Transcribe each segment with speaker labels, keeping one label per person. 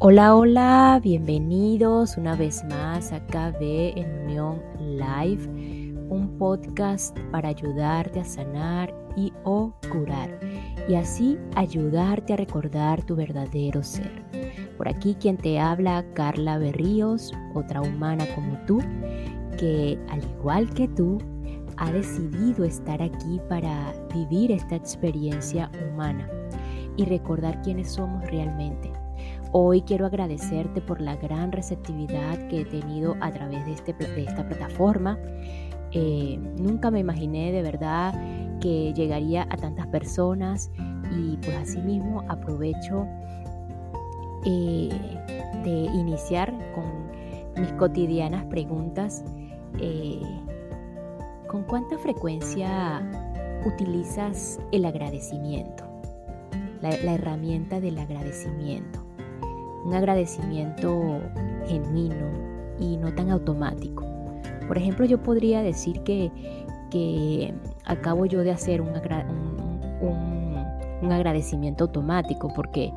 Speaker 1: Hola, hola, bienvenidos una vez más a KB en Unión Live, un podcast para ayudarte a sanar y o curar y así ayudarte a recordar tu verdadero ser. Por aquí quien te habla, Carla Berríos, otra humana como tú, que al igual que tú, ha decidido estar aquí para vivir esta experiencia humana y recordar quiénes somos realmente Hoy quiero agradecerte por la gran receptividad que he tenido a través de, este, esta plataforma. Eh, nunca me imaginé de verdad que llegaría a tantas personas y pues asimismo aprovecho eh, de iniciar con mis cotidianas preguntas. Eh, ¿Con cuánta frecuencia utilizas el agradecimiento? la herramienta del agradecimiento un agradecimiento genuino y no tan automático. Por ejemplo, yo podría decir que, acabo yo de hacer un, agradecimiento automático porque,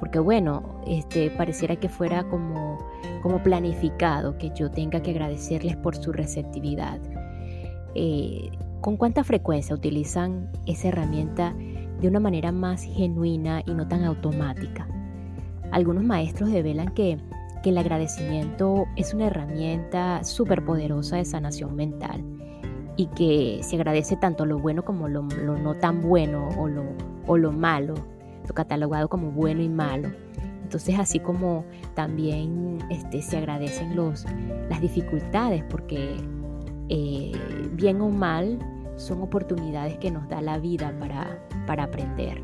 Speaker 1: porque bueno, este, pareciera que fuera como, como planificado, que yo tenga que agradecerles por su receptividad. Eh, ¿Con cuánta frecuencia utilizan esa herramienta de una manera más genuina y no tan automática? Algunos maestros develan que, el agradecimiento es una herramienta súper poderosa de sanación mental y que se agradece tanto lo bueno como lo, no tan bueno o lo, o lo malo, lo catalogado como bueno y malo. Entonces así como también este, se agradecen los, las dificultades porque eh, bien o mal son oportunidades que nos da la vida para, para aprender.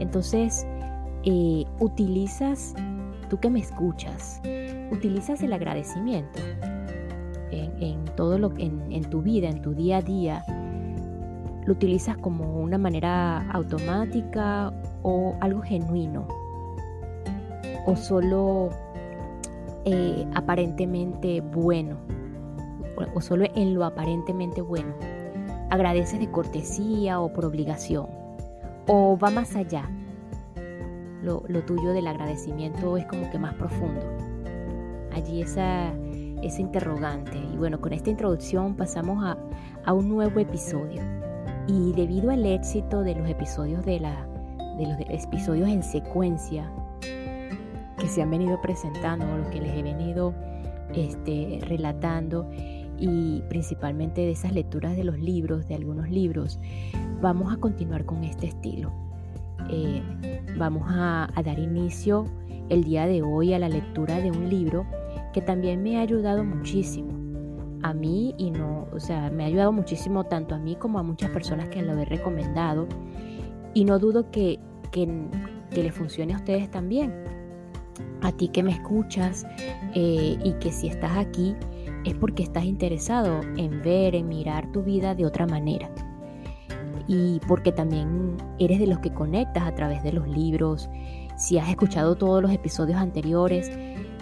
Speaker 1: Entonces eh, utilizas, tú que me escuchas, utilizas el agradecimiento en, todo lo en, en tu vida, en tu día a día, lo utilizas como una manera automática o algo genuino o solo eh, aparentemente bueno o solo en lo aparentemente bueno. Agradeces de cortesía o por obligación o va más allá lo, tuyo del agradecimiento es como que más profundo. Allí esa, ese interrogante. Y bueno, con esta introducción pasamos a, un nuevo episodio. Y debido al éxito de los episodios de, la, de los episodios en secuencia que se han venido presentando, o los que les he venido este, relatando, y principalmente de esas lecturas de los libros, de algunos libros, vamos a continuar con este estilo. Eh, vamos a, dar inicio el día de hoy a la lectura de un libro que también me ha ayudado muchísimo. A mí y no, o sea, me ha ayudado muchísimo tanto a mí como a muchas personas que lo he recomendado. Y no dudo que, que, le funcione a ustedes también. A ti que me escuchas eh, y que si estás aquí es porque estás interesado en ver, en mirar tu vida de otra manera y porque también eres de los que conectas a través de los libros. Si has escuchado todos los episodios anteriores,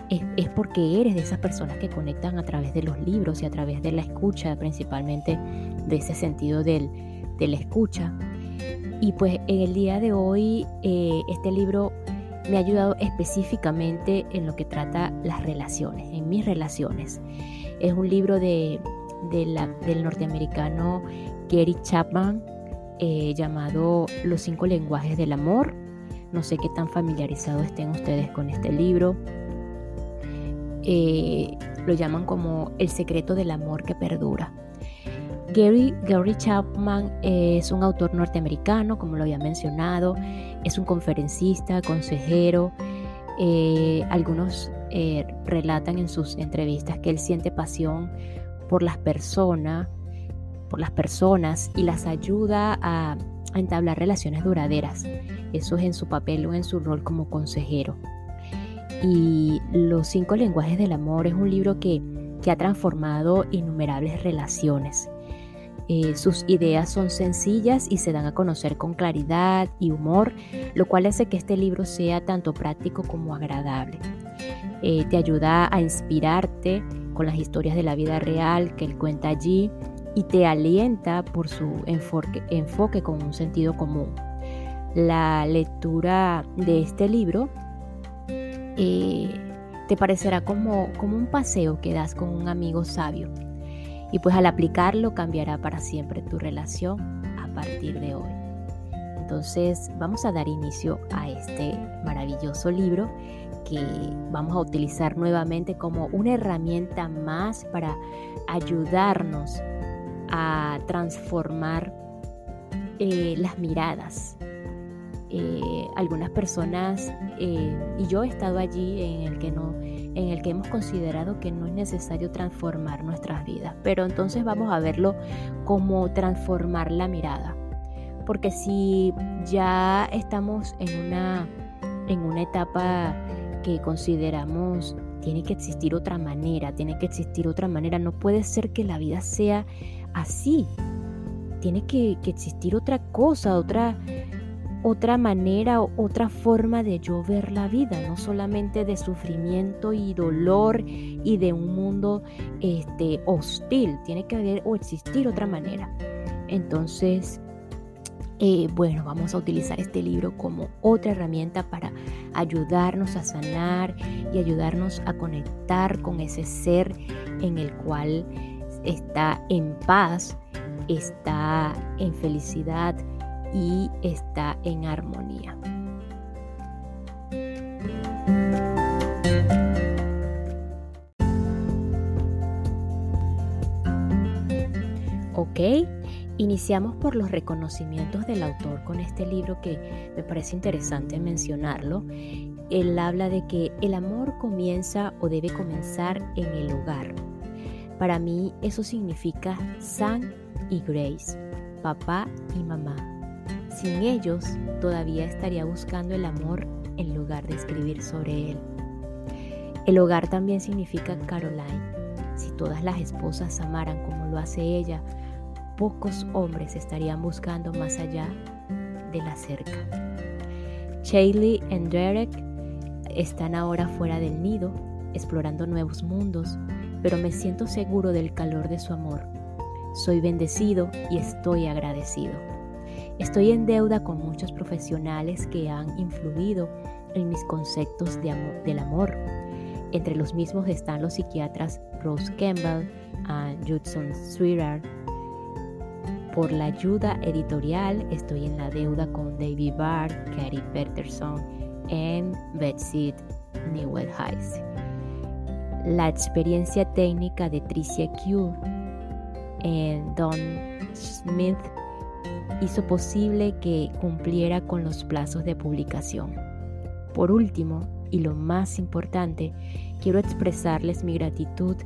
Speaker 1: es, porque eres de esas personas que conectan a través de los libros y a través de la escucha, principalmente de ese sentido del, de la escucha. Y pues en el día de hoy eh, este libro me ha ayudado específicamente en lo que trata las relaciones, en mis relaciones. Es un libro de, del norteamericano Gary Chapman, eh, llamado Los cinco lenguajes del amor. No sé qué tan familiarizados estén ustedes con este libro. Eh, lo llaman como El secreto del amor que perdura. Gary, Gary Chapman es un autor norteamericano, como lo había mencionado, es un conferencista, consejero. Eh, algunos relatan en sus entrevistas que él siente pasión por las personas, por las personas y las ayuda a, entablar relaciones duraderas. Eso es en su papel o en su rol como consejero. Y Los cinco lenguajes del amor es un libro que, ha transformado innumerables relaciones. Eh, sus ideas son sencillas y se dan a conocer con claridad y humor, lo cual hace que este libro sea tanto práctico como agradable. Eh, te ayuda a inspirarte con las historias de la vida real que él cuenta allí y te alienta por su enfoque, con un sentido común. La lectura de este libro eh, te parecerá como, como un paseo que das con un amigo sabio. Y pues al aplicarlo cambiará para siempre tu relación a partir de hoy. Entonces vamos a dar inicio a este maravilloso libro que vamos a utilizar nuevamente como una herramienta más para ayudarnos a transformar eh, las miradas. Eh, algunas personas, eh, y yo he estado allí en el, que no, en el que hemos considerado que no es necesario transformar nuestras vidas, pero entonces vamos a verlo como transformar la mirada. Porque si ya estamos en una, en una etapa que consideramos tiene que existir otra manera, tiene que existir otra manera, no puede ser que la vida sea así, tiene que, existir otra cosa, otra, otra manera, otra forma de yo ver la vida, no solamente de sufrimiento y dolor y de un mundo este, hostil, tiene que haber o existir otra manera. Entonces, eh, bueno, vamos a utilizar este libro como otra herramienta para ayudarnos a sanar y ayudarnos a conectar con ese ser en el cual está en paz, está en felicidad y está en armonía. Ok, Iniciamos por los reconocimientos del autor con este libro que me parece interesante mencionarlo. Él habla de que el amor comienza o debe comenzar en el hogar. Para mí eso significa Sam y Grace, papá y mamá. Sin ellos todavía estaría buscando el amor en lugar de escribir sobre él. El hogar también significa Caroline. Si todas las esposas amaran como lo hace ella, pocos hombres estarían buscando más allá de la cerca. Shaylee y Derek están ahora fuera del nido, explorando nuevos mundos, pero me siento seguro del calor de su amor. Soy bendecido y estoy agradecido. Estoy en deuda con muchos profesionales que han influido en mis conceptos del amor. Entre los mismos están los psiquiatras Rose Campbell y Judson Sweeter, por la ayuda editorial estoy en la deuda con David Barr, Gary Peterson y Betsy Newell Heiss. La experiencia técnica de Tricia Q y Don Smith hizo posible que cumpliera con los plazos de publicación. Por último, y lo más importante, quiero expresarles mi gratitud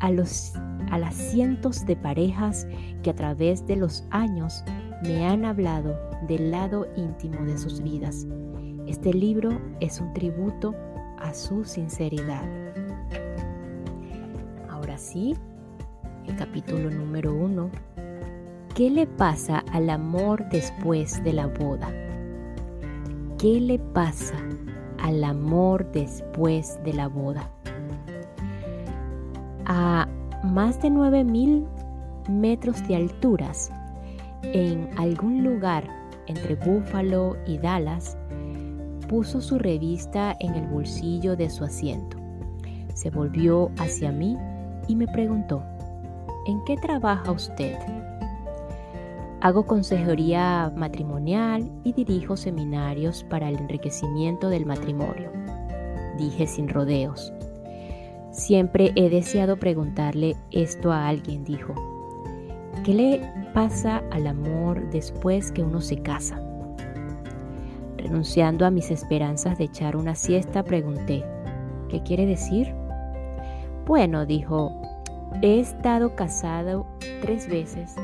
Speaker 1: a los a las cientos de parejas que a través de los años me han hablado del lado íntimo de sus vidas. Este libro es un tributo a su sinceridad. Ahora sí, el capítulo número uno. ¿Qué le pasa al amor después de la boda? ¿Qué le pasa al amor después de la boda? A más de 9.000 metros de alturas, en algún lugar entre Buffalo y Dallas, puso su revista en el bolsillo de su asiento. Se volvió hacia mí y me preguntó, ¿en qué trabaja usted? Hago consejería matrimonial y dirijo seminarios para el enriquecimiento del matrimonio, dije sin rodeos. Siempre he deseado preguntarle esto a alguien, dijo. ¿Qué le pasa al amor después que uno se casa? Renunciando a mis esperanzas de echar una siesta, pregunté, ¿qué quiere decir? Bueno, dijo, he estado casado tres veces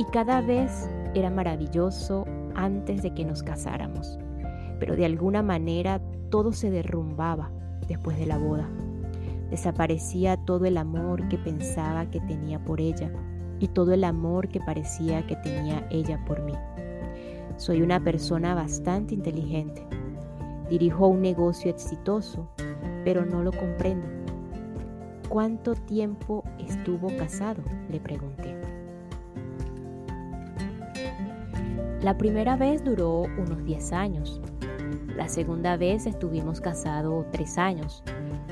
Speaker 1: y cada vez era maravilloso antes de que nos casáramos, pero de alguna manera todo se derrumbaba después de la boda. Desaparecía todo el amor que pensaba que tenía por ella y todo el amor que parecía que tenía ella por mí. Soy una persona bastante inteligente. Dirijo un negocio exitoso, pero no lo comprendo. ¿Cuánto tiempo estuvo casado? Le pregunté. La primera vez duró unos 10 años. La segunda vez estuvimos casados tres años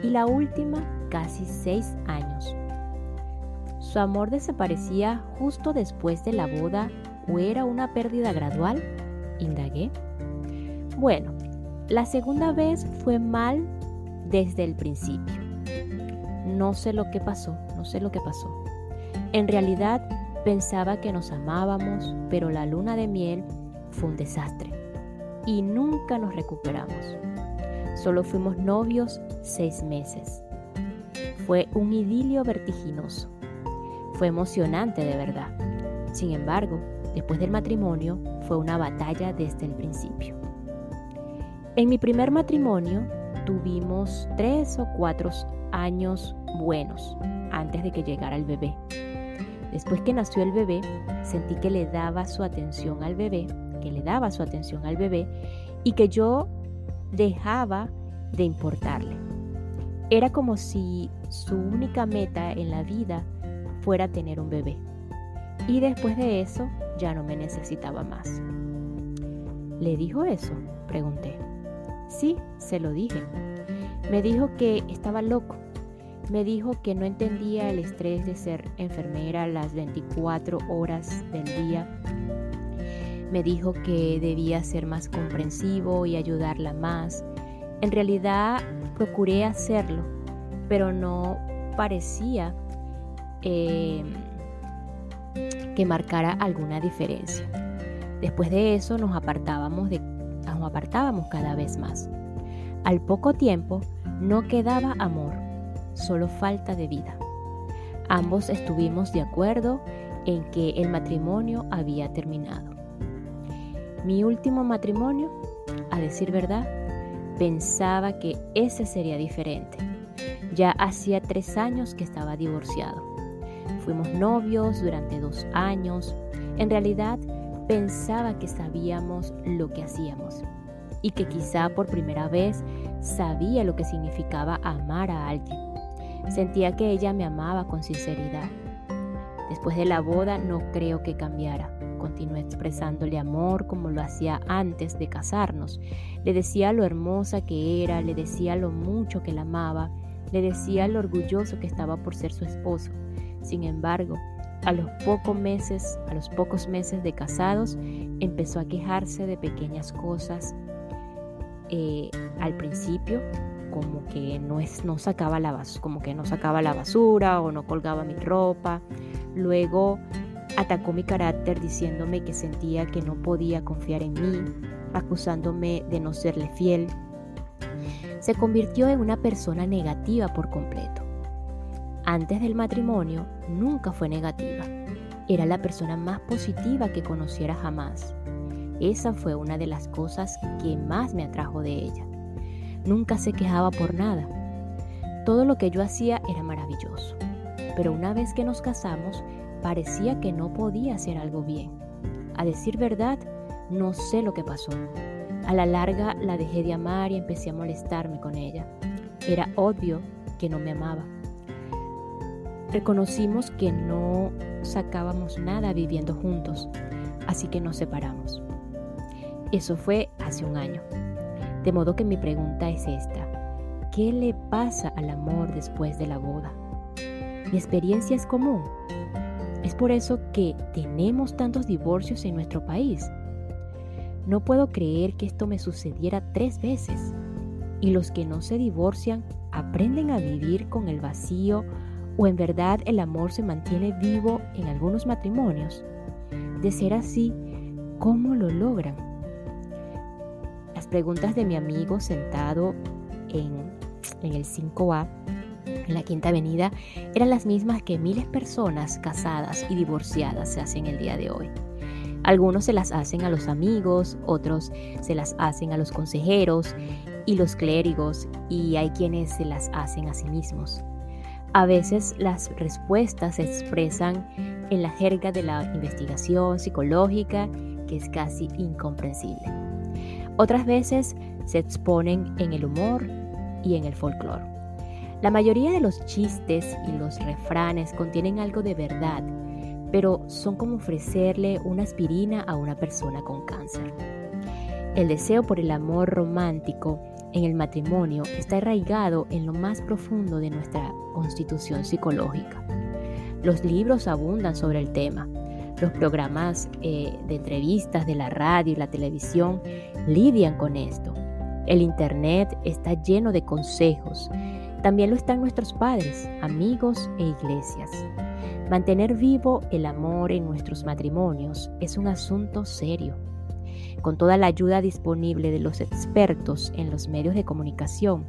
Speaker 1: y la última casi seis años. ¿Su amor desaparecía justo después de la boda o era una pérdida gradual? Indagué. Bueno, la segunda vez fue mal desde el principio. No sé lo que pasó, no sé lo que pasó. En realidad pensaba que nos amábamos, pero la luna de miel fue un desastre y nunca nos recuperamos. Solo fuimos novios seis meses. Fue un idilio vertiginoso. Fue emocionante de verdad. Sin embargo, después del matrimonio fue una batalla desde el principio. En mi primer matrimonio tuvimos tres o cuatro años buenos antes de que llegara el bebé. Después que nació el bebé, sentí que le daba su atención al bebé, que le daba su atención al bebé y que yo dejaba de importarle. Era como si su única meta en la vida fuera tener un bebé. Y después de eso ya no me necesitaba más. ¿Le dijo eso? Pregunté. Sí, se lo dije. Me dijo que estaba loco. Me dijo que no entendía el estrés de ser enfermera las 24 horas del día. Me dijo que debía ser más comprensivo y ayudarla más. En realidad procuré hacerlo, pero no parecía eh, que marcara alguna diferencia. Después de eso nos apartábamos de nos apartábamos cada vez más. Al poco tiempo no quedaba amor, solo falta de vida. Ambos estuvimos de acuerdo en que el matrimonio había terminado. Mi último matrimonio, a decir verdad, pensaba que ese sería diferente. Ya hacía tres años que estaba divorciado. Fuimos novios durante dos años. En realidad, pensaba que sabíamos lo que hacíamos y que quizá por primera vez sabía lo que significaba amar a alguien. Sentía que ella me amaba con sinceridad. Después de la boda no creo que cambiara. Continué expresándole amor como lo hacía antes de casarnos. Le decía lo hermosa que era, le decía lo mucho que la amaba, le decía lo orgulloso que estaba por ser su esposo. Sin embargo, a los pocos meses, a los pocos meses de casados, empezó a quejarse de pequeñas cosas. Eh, al principio, como que no, es, no sacaba la como que no sacaba la basura o no colgaba mi ropa. Luego atacó mi carácter diciéndome que sentía que no podía confiar en mí, acusándome de no serle fiel. Se convirtió en una persona negativa por completo. Antes del matrimonio nunca fue negativa. Era la persona más positiva que conociera jamás. Esa fue una de las cosas que más me atrajo de ella. Nunca se quejaba por nada. Todo lo que yo hacía era maravilloso. Pero una vez que nos casamos, parecía que no podía hacer algo bien. A decir verdad, no sé lo que pasó. A la larga la dejé de amar y empecé a molestarme con ella. Era obvio que no me amaba. Reconocimos que no sacábamos nada viviendo juntos, así que nos separamos. Eso fue hace un año. De modo que mi pregunta es esta. ¿Qué le pasa al amor después de la boda? Mi experiencia es común. Es por eso que tenemos tantos divorcios en nuestro país. No puedo creer que esto me sucediera tres veces. Y los que no se divorcian aprenden a vivir con el vacío ¿O en verdad el amor se mantiene vivo en algunos matrimonios? De ser así, ¿cómo lo logran? Las preguntas de mi amigo sentado en, el 5A, en la Quinta Avenida, eran las mismas que miles de personas casadas y divorciadas se hacen el día de hoy. Algunos se las hacen a los amigos, otros se las hacen a los consejeros y los clérigos, y hay quienes se las hacen a sí mismos. A veces las respuestas se expresan en la jerga de la investigación psicológica, que es casi incomprensible. Otras veces se exponen en el humor y en el folclore. La mayoría de los chistes y los refranes contienen algo de verdad, pero son como ofrecerle una aspirina a una persona con cáncer. El deseo por el amor romántico en el matrimonio está arraigado en lo más profundo de nuestra constitución psicológica. Los libros abundan sobre el tema. Los programas eh, de entrevistas de la radio y la televisión lidian con esto. El Internet está lleno de consejos. También lo están nuestros padres, amigos e iglesias. Mantener vivo el amor en nuestros matrimonios es un asunto serio con toda la ayuda disponible de los expertos en los medios de comunicación,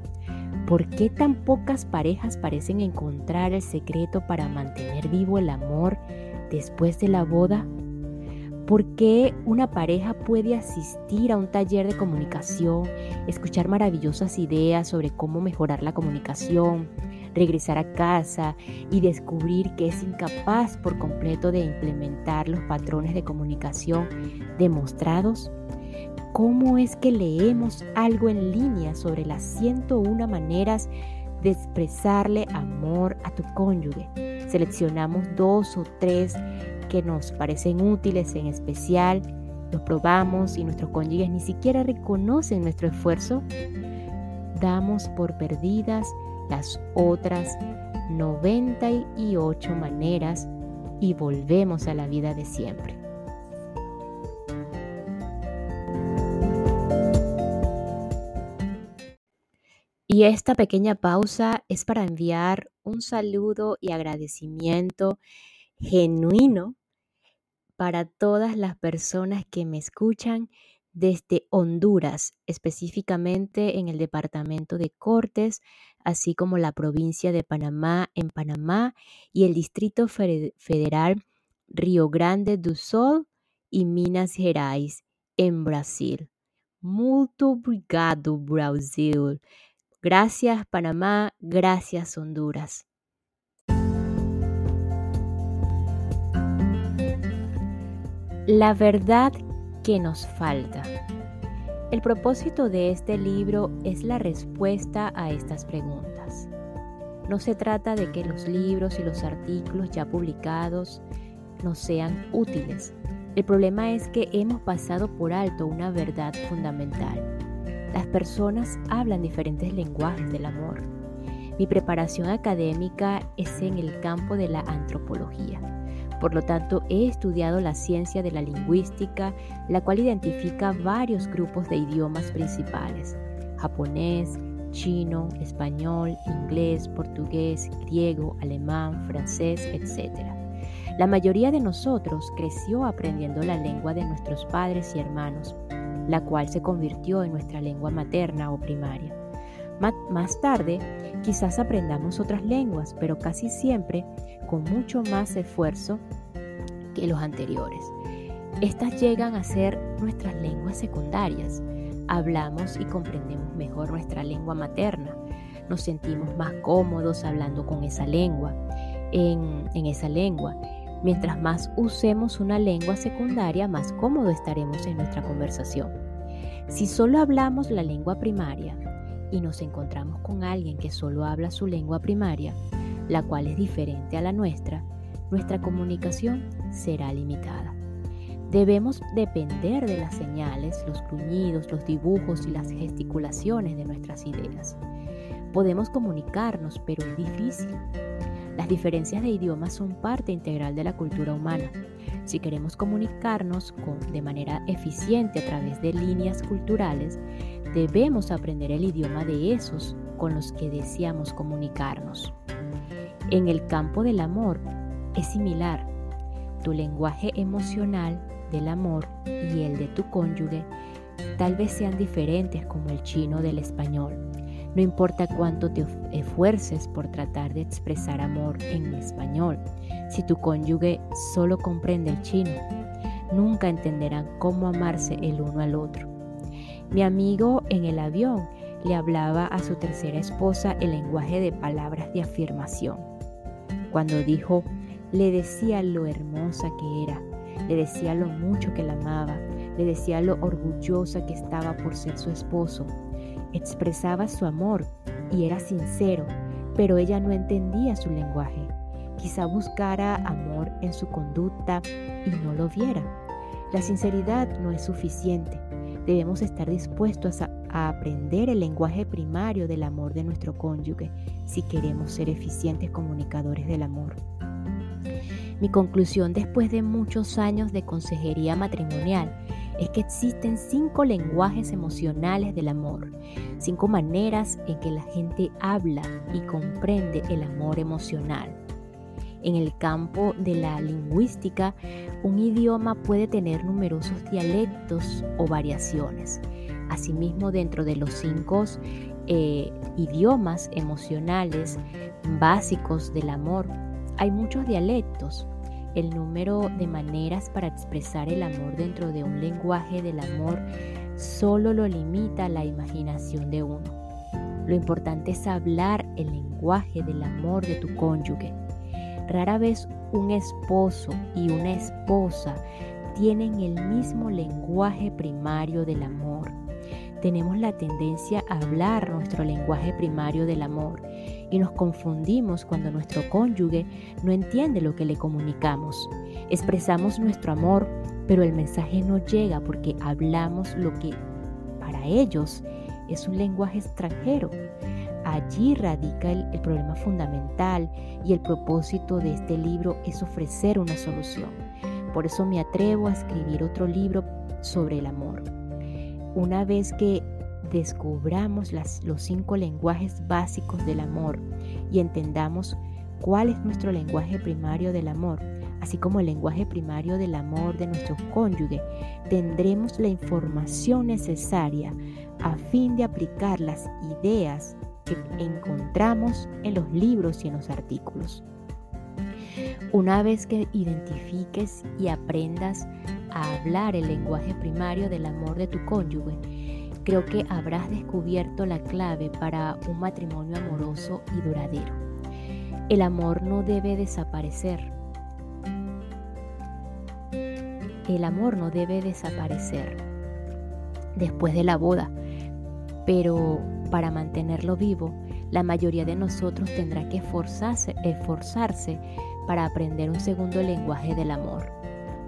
Speaker 1: ¿por qué tan pocas parejas parecen encontrar el secreto para mantener vivo el amor después de la boda? ¿Por qué una pareja puede asistir a un taller de comunicación, escuchar maravillosas ideas sobre cómo mejorar la comunicación, regresar a casa y descubrir que es incapaz por completo de implementar los patrones de comunicación demostrados? ¿Cómo es que leemos algo en línea sobre las 101 maneras de expresarle amor a tu cónyuge? Seleccionamos dos o tres que nos parecen útiles en especial, los probamos y nuestros cónyuges ni siquiera reconocen nuestro esfuerzo. Damos por perdidas las otras 98 maneras y volvemos a la vida de siempre. Y esta pequeña pausa es para enviar un saludo y agradecimiento genuino para todas las personas que me escuchan desde Honduras, específicamente en el departamento de Cortes, así como la provincia de Panamá en Panamá y el Distrito Federal Río Grande do Sul y Minas Gerais en Brasil. Muito obrigado, Brasil. Gracias Panamá, gracias Honduras. La verdad que nos falta. El propósito de este libro es la respuesta a estas preguntas. No se trata de que los libros y los artículos ya publicados no sean útiles. El problema es que hemos pasado por alto una verdad fundamental las personas hablan diferentes lenguajes del amor. Mi preparación académica es en el campo de la antropología. Por lo tanto, he estudiado la ciencia de la lingüística, la cual identifica varios grupos de idiomas principales. Japonés, chino, español, inglés, portugués, griego, alemán, francés, etc. La mayoría de nosotros creció aprendiendo la lengua de nuestros padres y hermanos, la cual se convirtió en nuestra lengua materna o primaria. Más tarde, quizás aprendamos otras lenguas, pero casi siempre con mucho más esfuerzo que los anteriores. Estas llegan a ser nuestras lenguas secundarias. Hablamos y comprendemos mejor nuestra lengua materna. Nos sentimos más cómodos hablando con esa lengua, en, esa lengua Mientras más usemos una lengua secundaria, más cómodo estaremos en nuestra conversación. Si solo hablamos la lengua primaria y nos encontramos con alguien que solo habla su lengua primaria, la cual es diferente a la nuestra, nuestra comunicación será limitada. Debemos depender de las señales, los gruñidos, los dibujos y las gesticulaciones de nuestras ideas. Podemos comunicarnos, pero es difícil. Las diferencias de idiomas son parte integral de la cultura humana. Si queremos comunicarnos de manera eficiente a través de líneas culturales, debemos aprender el idioma de esos con los que deseamos comunicarnos. En el campo del amor es similar. Tu lenguaje emocional del amor y el de tu cónyuge tal vez sean diferentes como el chino del español no importa cuánto te esfuerces por tratar de expresar amor en español, si tu cónyuge solo comprende el chino, nunca entenderán cómo amarse el uno al otro. Mi amigo en el avión le hablaba a su tercera esposa el lenguaje de palabras de afirmación. Cuando dijo, le decía lo hermosa que era, le decía lo mucho que la amaba, le decía lo orgullosa que estaba por ser su esposo, Expresaba su amor y era sincero, pero ella no entendía su lenguaje. Quizá buscara amor en su conducta y no lo viera. La sinceridad no es suficiente. Debemos estar dispuestos a, aprender el lenguaje primario del amor de nuestro cónyuge si queremos ser eficientes comunicadores del amor. Mi conclusión después de muchos años de consejería matrimonial es que existen cinco lenguajes emocionales del amor, cinco maneras en que la gente habla y comprende el amor emocional. En el campo de la lingüística, un idioma puede tener numerosos dialectos o variaciones. Asimismo, dentro de los cinco eh, idiomas emocionales básicos del amor, hay muchos dialectos. El número de maneras para expresar el amor dentro de un lenguaje del amor solo lo limita la imaginación de uno. Lo importante es hablar el lenguaje del amor de tu cónyuge. Rara vez un esposo y una esposa tienen el mismo lenguaje primario del amor. Tenemos la tendencia a hablar nuestro lenguaje primario del amor y nos confundimos cuando nuestro cónyuge no entiende lo que le comunicamos. Expresamos nuestro amor, pero el mensaje no llega porque hablamos lo que para ellos es un lenguaje extranjero. Allí radica el, problema fundamental y el propósito de este libro es ofrecer una solución. Por eso me atrevo a escribir otro libro sobre el amor. Una vez que descubramos los cinco lenguajes básicos del amor y entendamos cuál es nuestro lenguaje primario del amor, así como el lenguaje primario del amor de nuestro cónyuge, tendremos la información necesaria a fin de aplicar las ideas que encontramos en los libros y en los artículos. Una vez que identifiques y aprendas a hablar el lenguaje primario del amor de tu cónyuge, creo que habrás descubierto la clave para un matrimonio amoroso y duradero. El amor no debe desaparecer. El amor no debe desaparecer después de la boda, pero para mantenerlo vivo, la mayoría de nosotros tendrá que esforzarse, esforzarse para aprender un segundo lenguaje del amor.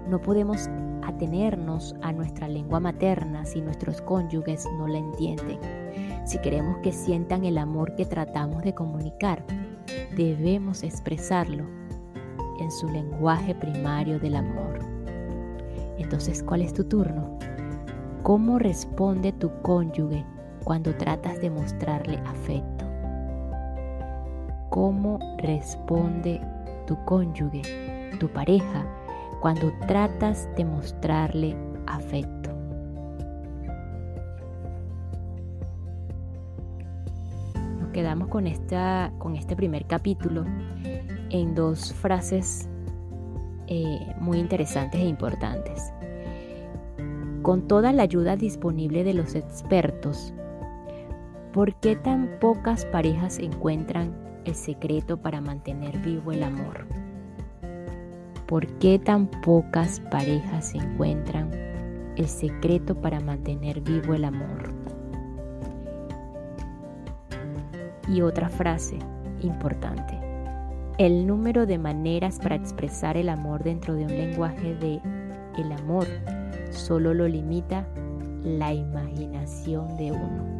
Speaker 1: No podemos atenernos a nuestra lengua materna si nuestros cónyuges no la entienden. Si queremos que sientan el amor que tratamos de comunicar, debemos expresarlo en su lenguaje primario del amor. Entonces, ¿cuál es tu turno? ¿Cómo responde tu cónyuge cuando tratas de mostrarle afecto? ¿Cómo responde tu cónyuge, tu pareja, cuando tratas de mostrarle afecto. Nos quedamos con, esta, con este primer capítulo en dos frases eh, muy interesantes e importantes. Con toda la ayuda disponible de los expertos, ¿por qué tan pocas parejas encuentran el secreto para mantener vivo el amor? ¿Por qué tan pocas parejas encuentran el secreto para mantener vivo el amor? Y otra frase importante. El número de maneras para expresar el amor dentro de un lenguaje de el amor solo lo limita la imaginación de uno.